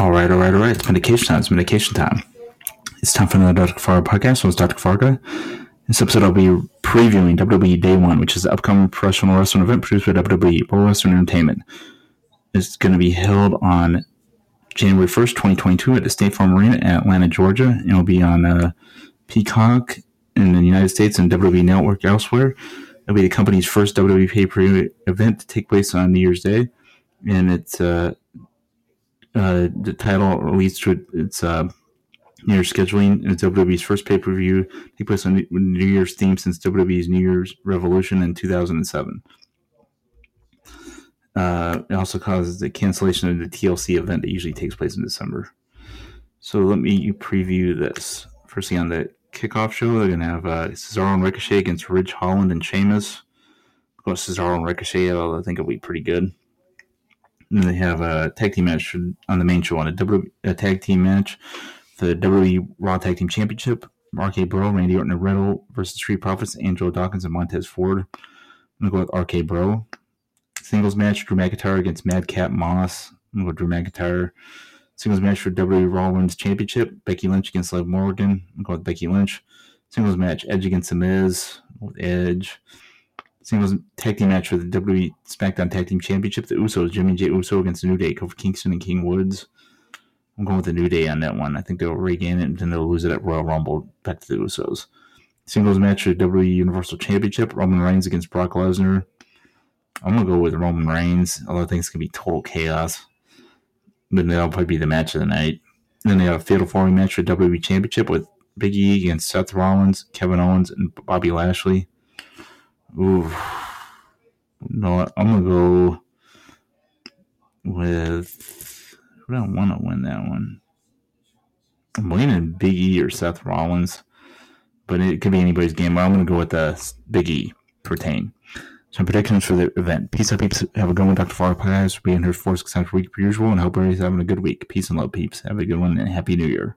All right, all right, all right. It's medication time. It's medication time. It's time for another Dr. Kavarga podcast. So it's Dr. Kavarga. This episode, I'll be previewing WWE Day One, which is the upcoming professional wrestling event produced by WWE World Wrestling Entertainment. It's going to be held on January 1st, 2022 at the State Farm Arena in Atlanta, Georgia. And it'll be on uh, Peacock in the United States and WWE Network elsewhere. It'll be the company's first WWE pay-per-view event to take place on New Year's Day. And it's... Uh, uh, the title leads to its uh, New Year's scheduling. It's WWE's first pay per view, take place on New Year's theme since WWE's New Year's Revolution in 2007. Uh, it also causes the cancellation of the TLC event that usually takes place in December. So let me preview this. Firstly, on the kickoff show, they're going to have uh, Cesaro and Ricochet against Ridge Holland and Sheamus. Of course, Cesaro and Ricochet, I think it'll be pretty good. And they have a tag team match on the main show on a, w, a tag team match for the WWE Raw Tag Team Championship. RK Bro, Randy Orton and Riddle versus Street Profits, Angelo Dawkins and Montez Ford. I'm going to go with RK Bro. Singles match, Drew McIntyre against Madcap Moss. I'm going to go Drew McIntyre. Singles match for WWE Raw Women's Championship, Becky Lynch against Liv Morgan. I'm going to go with Becky Lynch. Singles match, Edge against The Miz Edge singles tag team match for the WWE SmackDown Tag Team Championship. The Usos, Jimmy Jey Uso against the New Day, Kofi Kingston and King Woods. I'm going with the New Day on that one. I think they'll regain it and then they'll lose it at Royal Rumble back to the Usos. Singles match for the WWE Universal Championship, Roman Reigns against Brock Lesnar. I'm gonna go with Roman Reigns, although I think it's gonna be total chaos. But that'll probably be the match of the night. Then they have a fatal four match for WWE Championship with Big E against Seth Rollins, Kevin Owens, and Bobby Lashley. Ooh. No, I'm gonna go with. I don't want to win that one. I'm leaning Big E or Seth Rollins, but it could be anybody's game. But I'm gonna go with the uh, Big E for Tane. Some predictions for the event. Peace out, peeps. Have a good one, Dr. Farr Podcast. Being here for six times week per usual, and hope everybody's having a good week. Peace and love, peeps. Have a good one, and Happy New Year.